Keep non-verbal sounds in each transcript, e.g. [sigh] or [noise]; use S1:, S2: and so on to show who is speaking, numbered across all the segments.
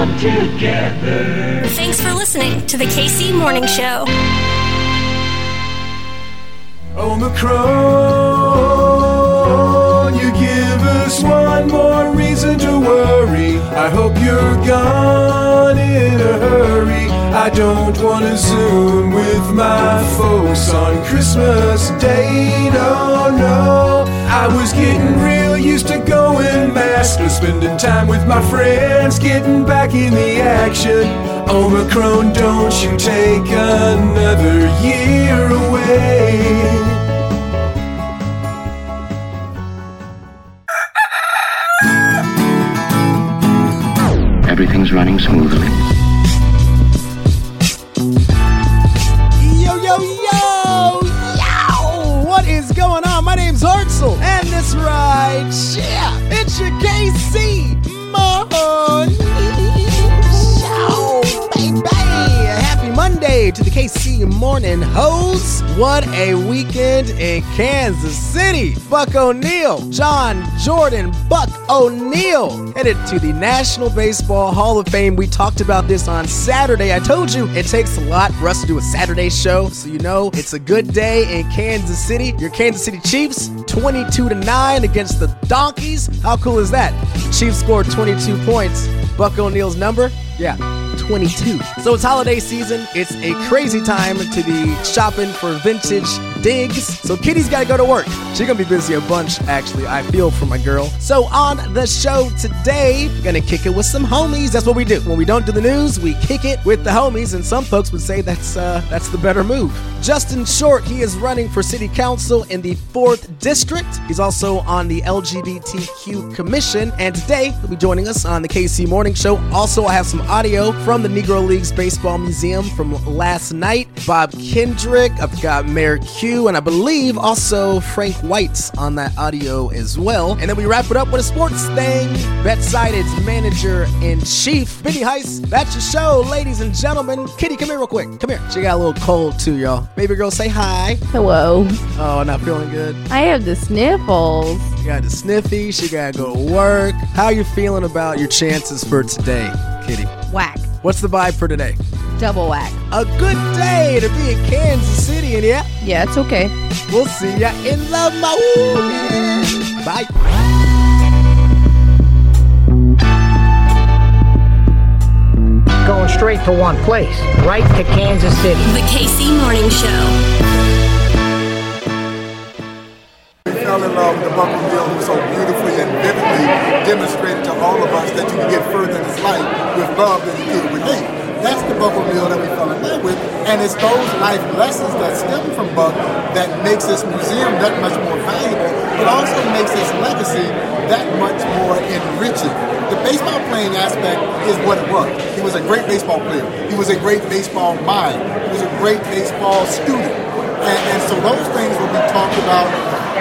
S1: come together.
S2: Thanks for listening to the KC Morning Show.
S3: Omicron, you give us one more reason to worry. I hope you're gone in a hurry. I don't want to Zoom with my folks on Christmas Day. No, no. I was getting real used to going maskless, spending time with my friends, getting back in the action. Omicron, don't you take another year away.
S4: Everything's running smoothly.
S5: Show, baby! Happy Monday to the KC Morning Hoes. What a weekend in Kansas City. Buck O'Neil, John Jordan, Buck O'Neil headed to the National Baseball Hall of Fame. We talked about this on Saturday. I told you it takes a lot for us to do a Saturday show, so you know it's a good day in Kansas City. Your Kansas City Chiefs 22 to 9 against the Donkeys. How cool is that? The Chiefs scored 22 points. Buck O'Neil's number? Yeah, 22. So it's holiday season. It's a crazy time to be shopping for vintage digs. So Kitty's got to go to work. She's going to be busy a bunch, actually. I feel for my girl. So on the show today, going to kick it with some homies. That's what we do. When we don't do the news, we kick it with the homies. And some folks would say that's uh, that's the better move. Justin Short, he is running for city council in the 4th district. He's also on the LGBTQ commission. And today, he'll be joining us on the KC Morning Show. Also, I have some audio from the Negro Leagues Baseball Museum from last night. Bob Kendrick, I've got Mayor Q, and I believe also Frank White's on that audio as well. And then we wrap it up with a sports thing. Betsided's manager in chief, Benny Heist. That's your show, ladies and gentlemen. Kitty, come here real quick. Come here. She got a little cold too, y'all. Baby girl, say hi.
S6: Hello.
S5: Oh, not feeling good.
S6: I have the sniffles.
S5: You got the sniffy. She got to go to work. How you feeling about your chances for today, Kitty?
S6: Whack.
S5: What's the vibe for today?
S6: Double whack.
S5: A good day to be in Kansas City, and yeah,
S6: Yeah, it's okay.
S5: we'll see ya in the morning. Bye.
S7: going straight to one place, right to Kansas City.
S2: The KC Morning Show.
S8: We fell in love with the Buck O'Neil who so beautifully and vividly demonstrated to all of us that you can get further in this life with love than you could with hate. The Buck O'Neil that we fell in love with, and it's those life lessons that stem from Buck that makes this museum that much more valuable, but also makes this legacy that much more enriching. The baseball playing aspect is what it was. He was a great baseball player. He was a great baseball mind. He was a great baseball student. And, and so those things will be talked about,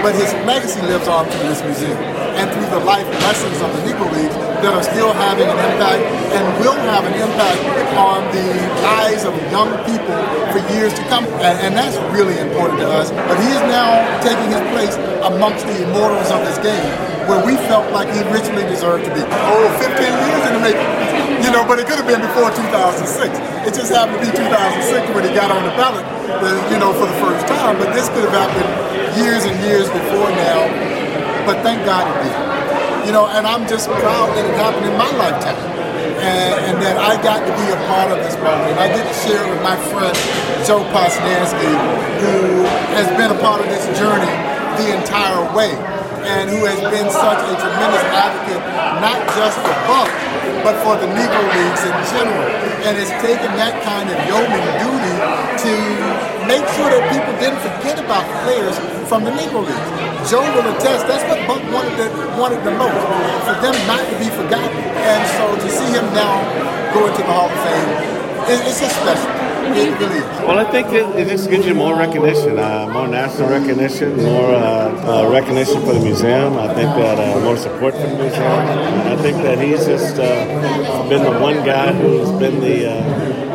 S8: but his legacy lives on through this museum and through the life lessons of the Negro Leagues that are still having an impact and will have an impact on the lives of young people for years to come. And, and that's really important to us. But he is now taking his place amongst the immortals of this game, where we felt like he richly deserved to be. Oh, 15 years in the making. You know, but it could have been before 2006. It just happened to be 2006 when he got on the ballot, uh, you know, for the first time. But this could have happened years and years before now. But thank God it did. You know, and I'm just proud that it happened in my lifetime. And, and that I got to be a part of this moment. I get to share it with my friend Joe Posnanski, who has been a part of this journey the entire way and who has been such a tremendous advocate, not just for Buck, but for the Negro Leagues in general. And has taken that kind of yeoman duty to make sure that people didn't forget about players from the Negro Leagues. Joe will attest, that's what Buck wanted, the, wanted the most, for them not to be forgotten. And so to see him now go into the Hall of Fame, it, it's just special.
S9: Well, I think it, it just gives you more recognition, uh, more national recognition, more uh, uh, recognition for the museum. I think that uh, more support for the museum. I think that he's just uh, been the one guy who's been the uh,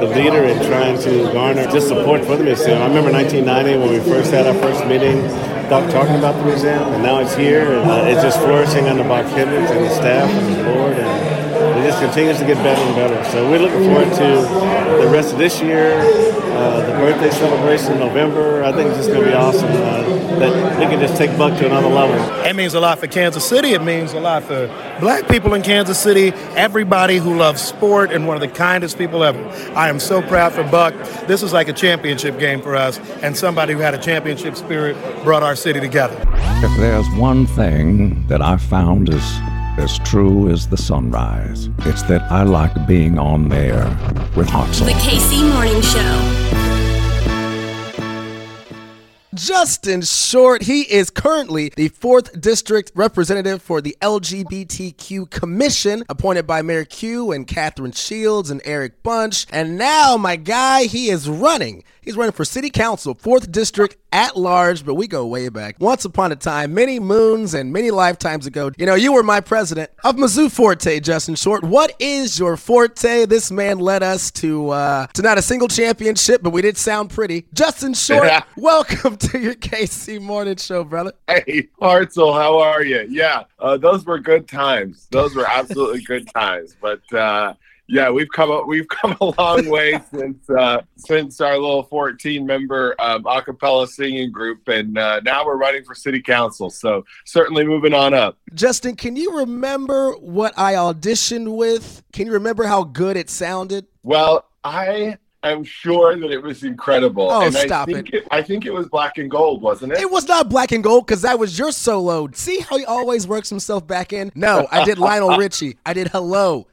S9: the leader in trying to garner just support for the museum. I remember 1990 when we first had our first meeting. Talking about the museum, and now it's here, and uh, it's just flourishing under Bob Kendricks and the staff and the board, and it just continues to get better and better. So we're looking forward to the rest of this year, uh, the birthday celebration in November. I think it's just going to be awesome uh, that we can just take Buck to another level.
S4: It means a lot for Kansas City. It means a lot for black people in Kansas City, everybody who loves sport, and one of the kindest people ever. I am so proud for Buck. This is like a championship game for us, and somebody who had a championship spirit brought our city together.
S10: If there's one thing that I found is as true as the sunrise, it's that I like being on there with hot.
S2: The KC Morning Show.
S5: Justin Short, he is currently the 4th District Representative for the LGBTQ Commission, appointed by Mayor Q and Katheryn Shields and Eric Bunch. And now, my guy, he is running. He's running for City Council, 4th District at large, but we go way back. Once upon a time, many moons and many lifetimes ago, you know, you were my president of Mizzou Forte, Justin Short. What is your forte? This man led us to uh, to not a single championship, but we did sound pretty. Justin Short,
S11: Yeah. [laughs]
S5: welcome to your KC Morning Show, brother.
S11: Hey, Hartzell, how are you? Yeah, uh, those were good times. Those were absolutely good times. But uh, yeah, we've come a, we've [laughs] come a long way since uh, since our little 14 member um, a cappella singing group, and uh, now we're running for city council. So certainly moving on up.
S5: Justin, can you remember what I auditioned with? Can you remember how good it sounded?
S11: Well, I am sure that it was incredible.
S5: Oh,
S11: and
S5: stop
S11: I think it. I think it was black and gold, wasn't it?
S5: It was not black and gold because that was your solo. See how he always works himself back in? No, I did Lionel [laughs] Richie. I did Hello.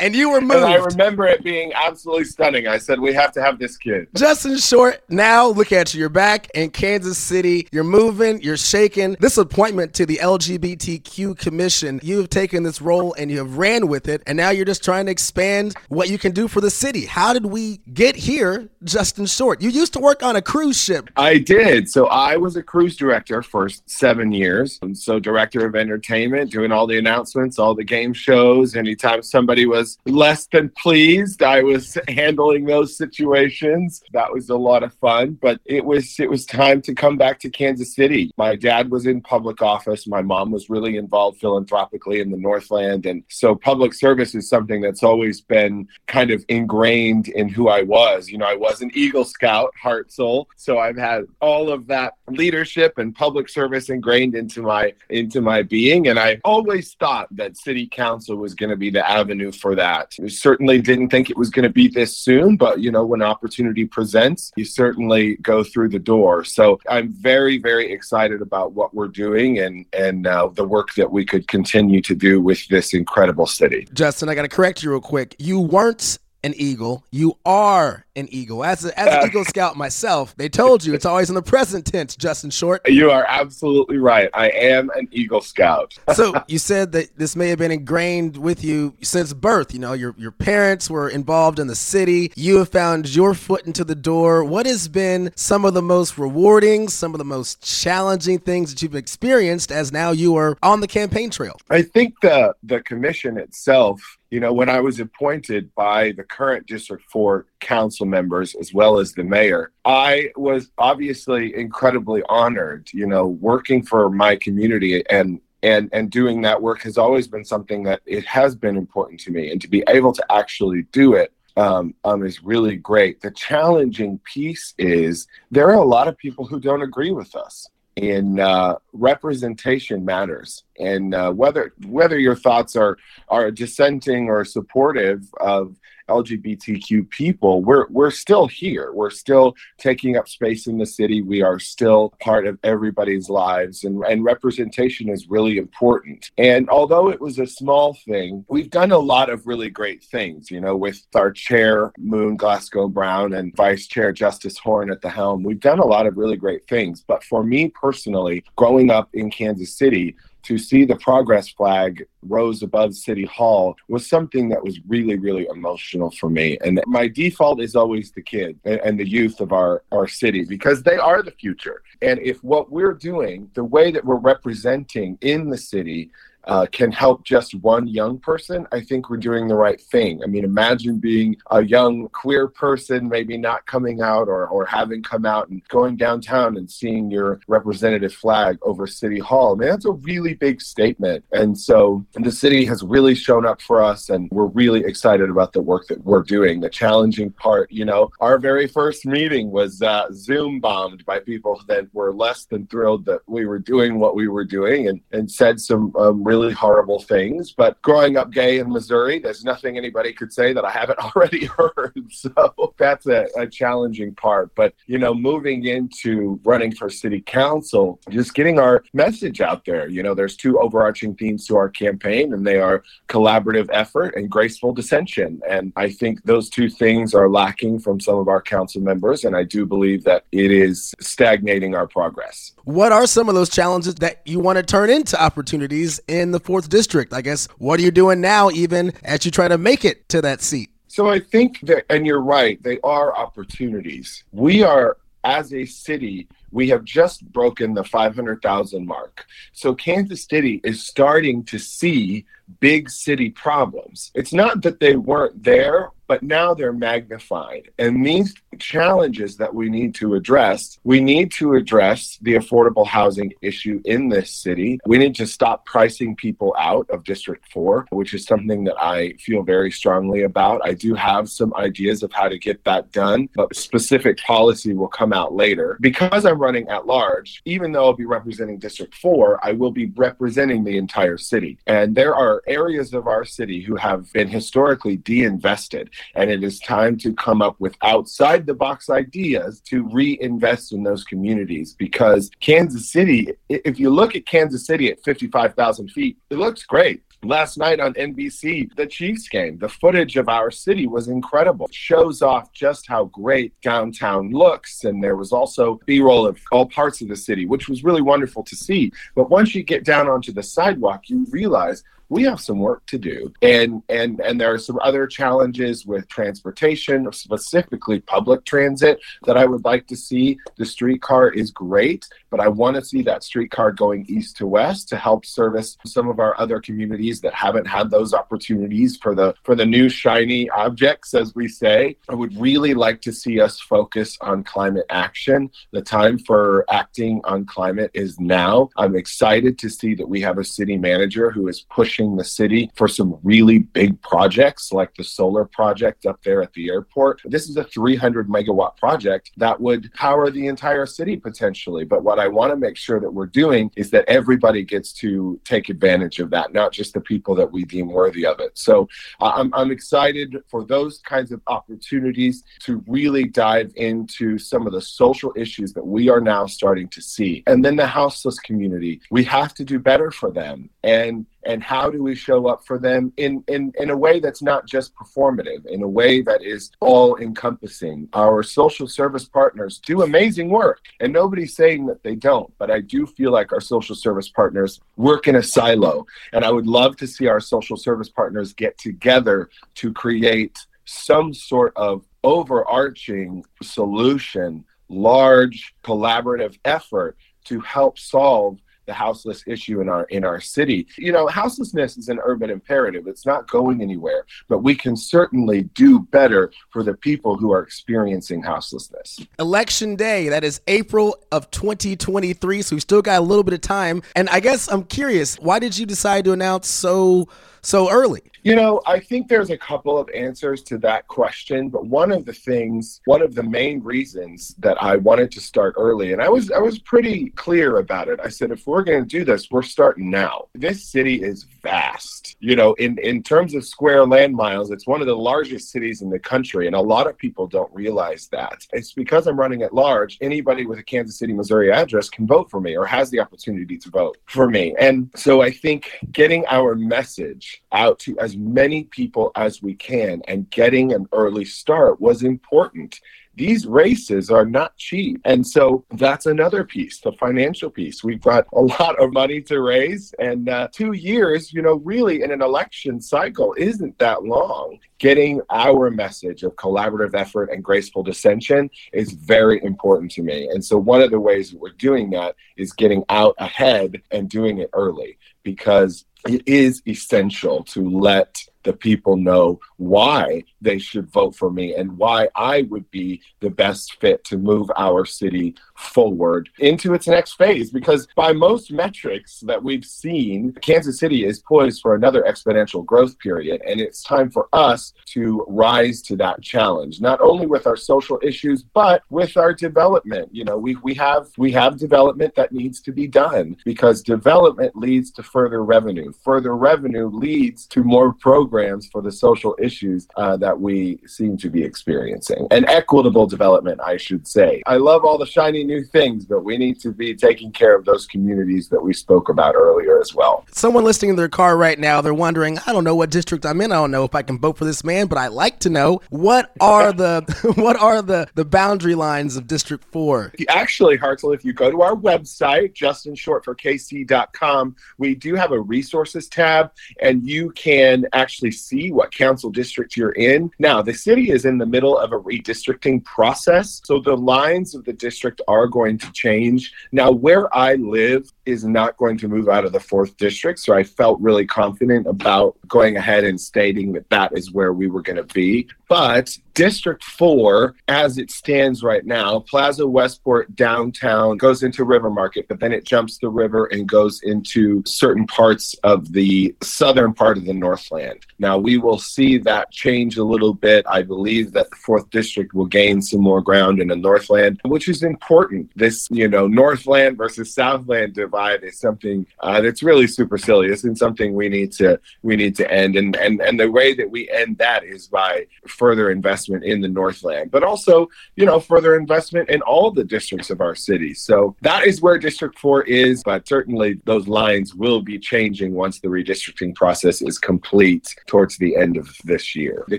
S5: And you were moved.
S11: And I remember it being absolutely stunning. I said, we have to have this kid.
S5: Justin Short, now look at you. You're back in Kansas City. You're moving, you're shaking. This appointment to the LGBTQ Commission, you have taken this role and you have ran with it. And now you're just trying to expand what you can do for the city. How did we get here, Justin Short? You used to work on a cruise ship.
S11: I did. So I was a cruise director for seven years. And so director of entertainment, doing all the announcements, all the game shows. Anytime somebody was less than pleased, I was [laughs] handling those situations. That was a lot of fun. But it was it was time to come back to Kansas City. My dad was in public office. My mom was really involved philanthropically in the Northland. And so public service is something that's always been kind of ingrained in who I was. You know, I was an Eagle Scout, Hartzell. So I've had all of that leadership and public service ingrained into my into my being. And I always thought that city council was going to be the avenue for that. Certainly didn't think it was going to be this soon, but you know, when opportunity presents, you certainly go through the door. So I'm very, very excited about what we're doing and and uh, the work that we could continue to do with this incredible city.
S5: Justin, I got to correct you real quick. You weren't an eagle. You are an eagle. As, a, as an uh, Eagle Scout myself, they told you it's always in the present tense, Justin Short.
S11: You are absolutely right. I am an Eagle Scout. [laughs]
S5: so you said that this may have been ingrained with you since birth. You know, your your parents were involved in the city. You have found your foot into the door. What has been some of the most rewarding, some of the most challenging things that you've experienced as now you are on the campaign trail?
S11: I think the the commission itself, you know, when I was appointed by the current District 4 council members as well as the mayor, I was obviously incredibly honored, you know, working for my community and and and doing that work has always been something that it has been important to me and to be able to actually do it um, um, is really great. The challenging piece is there are a lot of people who don't agree with us and uh, representation matters and uh, whether whether your thoughts are are dissenting or supportive of LGBTQ people, we're we're still here. We're still taking up space in the city. We are still part of everybody's lives, and and representation is really important. And although it was a small thing, we've done a lot of really great things. You know, with our chair Moon Glasgow Brown and Vice Chair Justice Horn at the helm, we've done a lot of really great things. But for me personally, growing up in Kansas City to see the progress flag rose above City Hall was something that was really, really emotional for me. And my default is always the kid and, the youth of our, our city because they are the future. And if what we're doing, the way that we're representing in the city, uh, can help just one young person, I think we're doing the right thing. I mean, imagine being a young queer person, maybe not coming out or, or having come out and going downtown and seeing your representative flag over City Hall. I mean, that's a really big statement. And so the city has really shown up for us, and we're really excited about the work that we're doing. The challenging part, you know, our very first meeting was uh, Zoom bombed by people that were less than thrilled that we were doing what we were doing and, and said some um, really horrible things. But growing up gay in Missouri, there's nothing anybody could say that I haven't [laughs] already heard. [laughs] So that's a, a challenging part. But, you know, moving into running for city council, just getting our message out there. You know, there's two overarching themes to our campaign, and they are collaborative effort and graceful dissension. And I think those two things are lacking from some of our council members. And I do believe that it is stagnating our progress.
S5: What are some of those challenges that you want to turn into opportunities in the fourth district? I guess, what are you doing now, even as you try to make it to that seat?
S11: So I think that, and you're right, they are opportunities. We are, as a city, we have just broken the 500,000 mark. So Kansas City is starting to see big city problems. It's not that they weren't there, but now they're magnified. And these challenges that we need to address, we need to address the affordable housing issue in this city. We need to stop pricing people out of District 4, which is something that I feel very strongly about. I do have some ideas of how to get that done, but specific policy will come out later. Because I'm running at large, even though I'll be representing District 4, I will be representing the entire city. And there are areas of our city who have been historically de-invested and it is time to come up with outside the box ideas to reinvest in those communities because Kansas City if you look at Kansas City at 55,000 feet it looks great last night on NBC, the Chiefs game. The footage of our city was incredible. It shows off just how great downtown looks. And there was also B roll of all parts of the city, which was really wonderful to see. But once you get down onto the sidewalk, you realize we have some work to do. And and and there are some other challenges with transportation specifically public transit that i would like to see. The streetcar is great but i want to see that streetcar going east to west to help service some of our other communities that haven't had those opportunities for the for the new shiny objects as we say. I would really like to see us focus on climate action. The time for acting on climate is now. I'm excited to see that we have a city manager who is pushing pushing the city for some really big projects like the solar project up there at the airport. This is a 300 megawatt project that would power the entire city potentially. But what I want to make sure that we're doing is that everybody gets to take advantage of that, not just the people that we deem worthy of it. So I'm, I'm excited for those kinds of opportunities to really dive into some of the social issues that we are now starting to see. And then the houseless community, we have to do better for them. And and how do we show up for them in, in, in a way that's not just performative, in a way that is all encompassing. Our social service partners do amazing work, and nobody's saying that they don't, but I do feel like our social service partners work in a silo, and I would love to see our social service partners get together to create some sort of overarching solution, large collaborative effort to help solve the houseless issue in our in our city. You know, houselessness is an urban imperative. It's not going anywhere, but we can certainly do better for the people who are experiencing houselessness.
S5: Election day, that is April of 2023, so we still got a little bit of time. And I guess I'm curious, why did you decide to announce so so early?
S11: You know, I think there's a couple of answers to that question, but one of the things, one of the main reasons that I wanted to start early, and I was I was pretty clear about it. I said if we're going to do this, we're starting now. This city is vast. You know, in in terms of square land miles, it's one of the largest cities in the country, and a lot of people don't realize that. It's because I'm running at large. Anybody with a Kansas City, Missouri address can vote for me or has the opportunity to vote for me. And so I think getting our message out to as many people as we can and getting an early start was important these races are not cheap. And so that's another piece, the financial piece. We've got a lot of money to raise, and uh, two years, you know, really in an election cycle isn't that long. Getting our message of collaborative effort and graceful dissension is very important to me. And so one of the ways we're doing that is getting out ahead and doing it early because it is essential to let the people know why they should vote for me and why I would be the best fit to move our city forward into its next phase. Because by most metrics that we've seen, Kansas City is poised for another exponential growth period. And it's time for us to rise to that challenge, not only with our social issues, but with our development. You know, we, we have we have development that needs to be done because development leads to further revenue. Further revenue leads to more programs for the social issues uh, that we seem to be experiencing. And equitable development, I should say. I love all the shiny new things, but we need to be taking care of those communities that we spoke about earlier as well.
S5: Someone listening in their car right now, they're wondering, I don't know what district I'm in. I don't know if I can vote for this man, but I like to know what are the [laughs] what are the the boundary lines of District 4?
S11: Actually, Hartzell, if you go to our website, justinshortforkc.com, we do have a resources tab and you can actually see what council district you're in. Now, the city is in the middle of a redistricting process, so the lines of the district are going to change. Now, where I live is not going to move out of the fourth district, so I felt really confident about going ahead and stating that that is where we were going to be. But District 4, as it stands right now, Plaza Westport downtown goes into River Market, but then it jumps the river and goes into certain parts of the southern part of the Northland. Now, we will see that change a little bit. I believe that the 4th District will gain some more ground in the Northland, which is important. This, you know, Northland versus Southland divide is something uh, that's really supercilious and something we need to we need to end. And, and, and the way that we end that is by further investment in the Northland, but also, you know, further investment in all the districts of our city. So that is where District 4 is, but certainly those lines will be changing once the redistricting process is complete towards the end of this year. The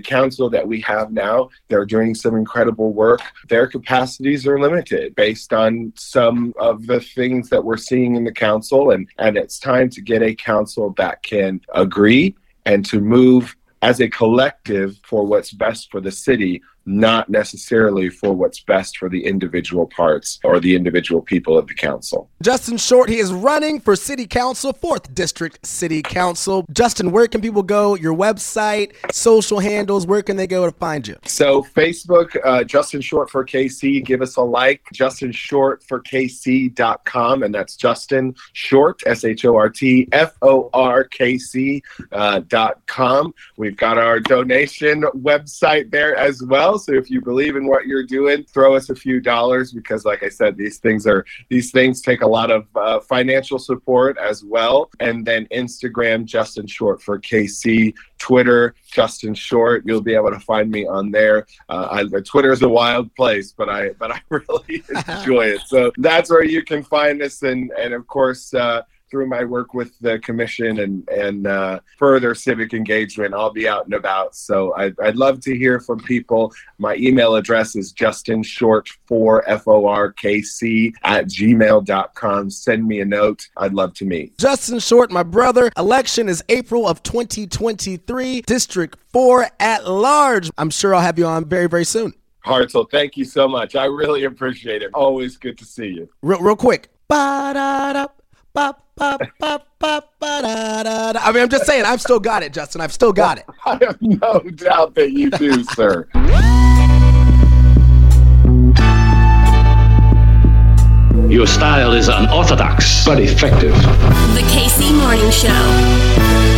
S11: council that we have now, they're doing some incredible work. Their capacities are limited based on some of the things that we're seeing in the council, and, and it's time to get a council that can agree and to move as a collective for what's best for the city not necessarily for what's best for the individual parts or the individual people of the council.
S5: Justin Short, he is running for City Council, 4th District City Council. Justin, where can people go? Your website, social handles, where can they go to find you?
S11: So, Facebook, uh, Justin Short for KC, give us a like, Justin Short for KC.com, and that's Justin Short, S H O R T F O R K C uh, dot com. We've got our donation website there as well. So if you believe in what you're doing, throw us a few dollars because, like I said, these things are these things take a lot of uh, financial support as well. And then Instagram, Justin Short for KC. Twitter, Justin Short. You'll be able to find me on there. Uh, I, Twitter is a wild place, but I but I [laughs] really enjoy it. So that's where you can find us, and and of course. Uh, through my work with the commission and and uh, further civic engagement, I'll be out and about. So I'd, I'd love to hear from people. My email address is justinshort4 f o r k c at gmail.com. Send me a note. I'd love to meet.
S5: Justin Short, my brother. Election is April of 2023. District 4 at large. I'm sure I'll have you on very very soon.
S11: Hartzell, thank you so much. I really appreciate it. Always good to see you.
S5: Real, real quick. Ba-da-da, ba I mean, I'm just saying, I've still got it, Justin. I've still got it. [laughs]
S11: I have no doubt that you do, [laughs] sir.
S1: Your style is unorthodox, but effective.
S2: The KC Morning Show.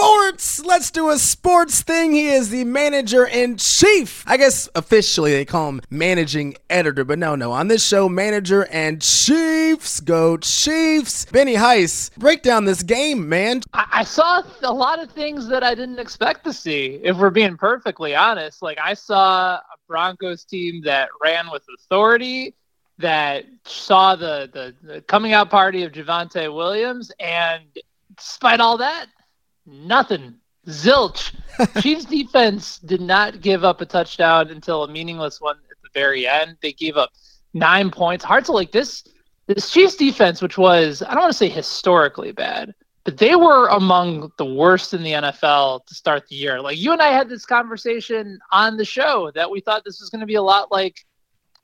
S5: Sports. Let's do a sports thing. He is the manager in chief. I guess officially they call him managing editor, but no, no. On this show, manager and Chiefs go Chiefs. Benny Heiss, break down this game, man.
S12: I-, I saw a lot of things that I didn't expect to see. If we're being perfectly honest, like I saw a Broncos team that ran with authority that saw the, the, the coming out party of Javonte Williams, and despite all that, nothing Zilch. [laughs] Chiefs defense did not give up a touchdown until a meaningless one at the very end. They gave up nine points. Hard to like this. This Chiefs defense, which was I don't want to say historically bad, but they were among the worst in the NFL to start the year. Like you and I had this conversation on the show that we thought this was going to be a lot like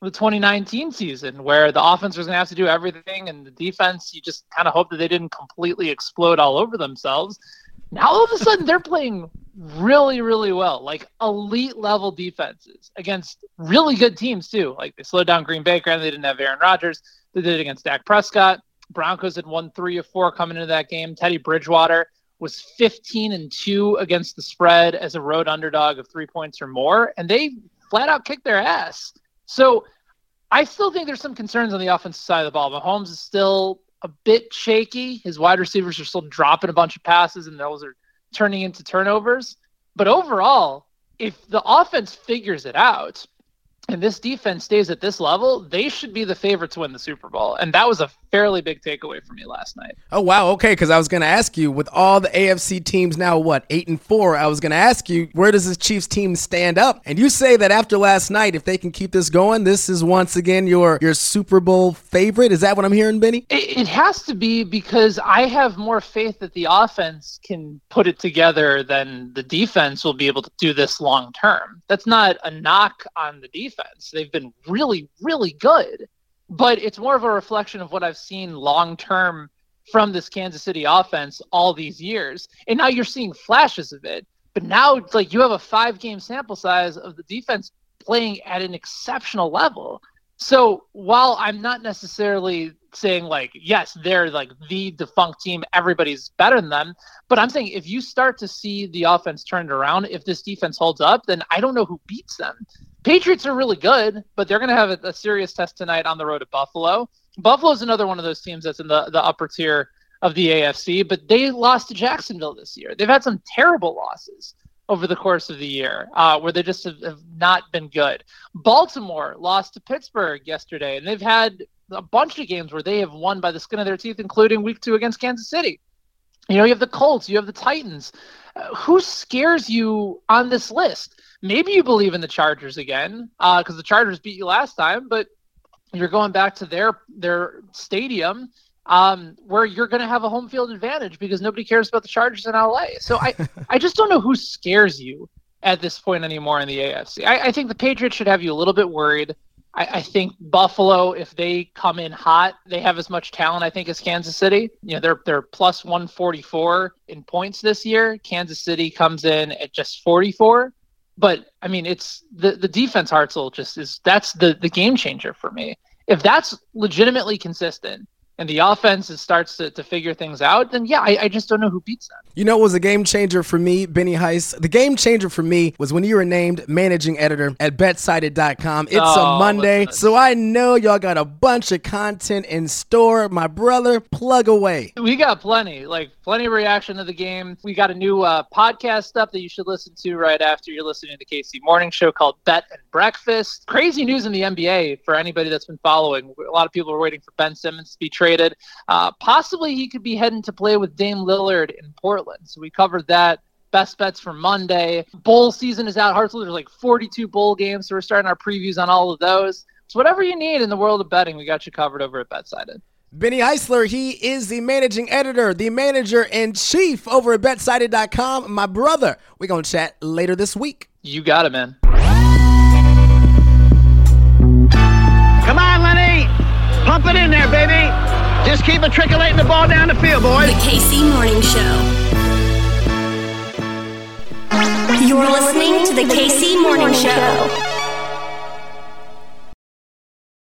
S12: the 2019 season where the offense was going to have to do everything and the defense you just kind of hope that they didn't completely explode all over themselves now all of a sudden they're playing really really well like elite level defenses against really good teams too. Like they slowed down green bay. And they didn't have aaron rodgers. They did it against dak prescott. Broncos had won three of four coming into that game. Teddy bridgewater was 15 and 2 against the spread as a road underdog of three points or more and they flat out kicked their ass. So I still think there's some concerns on the offensive side of the ball. Mahomes is still a bit shaky. His wide receivers are still dropping a bunch of passes, and those are turning into turnovers. But overall, if the offense figures it out, and this defense stays at this level, they should be the favorite to win the Super Bowl. And that was a fairly big takeaway for me last night.
S5: Oh wow, okay, because I was going to ask you, with all the AFC teams now, what eight and four, I was going to ask you, where does this Chiefs team stand up? And you say that after last night, if they can keep this going, this is once again your your Super Bowl favorite. Is that what I'm hearing, Benny?
S12: It, it has to be because I have more faith that the offense can put it together than the defense will be able to do this long term. That's not a knock on the defense. They've been really, really good but it's more of a reflection of what I've seen long term from this Kansas City offense all these years. And now you're seeing flashes of it. But now it's like you have a five game sample size of the defense playing at an exceptional level. So while I'm not necessarily saying like, yes, they're like the defunct team, everybody's better than them, but I'm saying if you start to see the offense turned around, if this defense holds up, then I don't know who beats them. Patriots are really good, but they're going to have a, a, serious test tonight on the road at Buffalo. Buffalo's another one of those teams that's in the, the upper tier of the AFC, but they lost to Jacksonville this year. They've had some terrible losses over the course of the year uh, where they just have, have not been good. Baltimore lost to Pittsburgh yesterday, and they've had a bunch of games where they have won by the skin of their teeth, including week two against Kansas City. You know, you have the Colts, you have the Titans. Uh, who scares you on this list? Maybe you believe in the Chargers again because uh, the Chargers beat you last time, but you're going back to their their stadium um, where you're going to have a home field advantage because nobody cares about the Chargers in LA. So I [laughs] I just don't know who scares you at this point anymore in the AFC. I, I think the Patriots should have you a little bit worried. I, think Buffalo, if they come in hot, they have as much talent, I think, as Kansas City. You know, they're they're plus 144 in points this year. Kansas City comes in at just 44 but I mean, it's the the defense Hartzell just is that's the the game changer for me. If that's legitimately consistent, and the offense starts to, to figure things out, then yeah, I, I just don't know who beats them.
S5: You know, it was a game changer for me, Benny Heist. The game changer for me was when you were named managing editor at betsided.com. It's oh, a Monday, so I know y'all got a bunch of content in store. My brother, plug away.
S12: We got plenty, like plenty of reaction to the game. We got a new uh, podcast stuff that you should listen to right after you're listening to the KC Morning Show called Bet and Breakfast. Crazy news in the NBA for anybody that's been following. A lot of people are waiting for Ben Simmons to be traded traded. Uh, possibly he could be heading to play with Dame Lillard in Portland. So we covered that. Best bets for Monday. Bowl season is out. Hartzell, there's like 42 bowl games, so we're starting our previews on all of those. So whatever you need in the world of betting, we got you covered over at BetSided.
S5: Benny Eisler, he is the managing editor, the manager in chief over at betsided.com. My brother, we're going to chat later this week.
S12: You got it, man.
S13: Come on, Lenny. Pump it in there, baby. Just keep matriculating the ball down the field, boys.
S2: The KC Morning Show. You're listening to the KC Morning Show.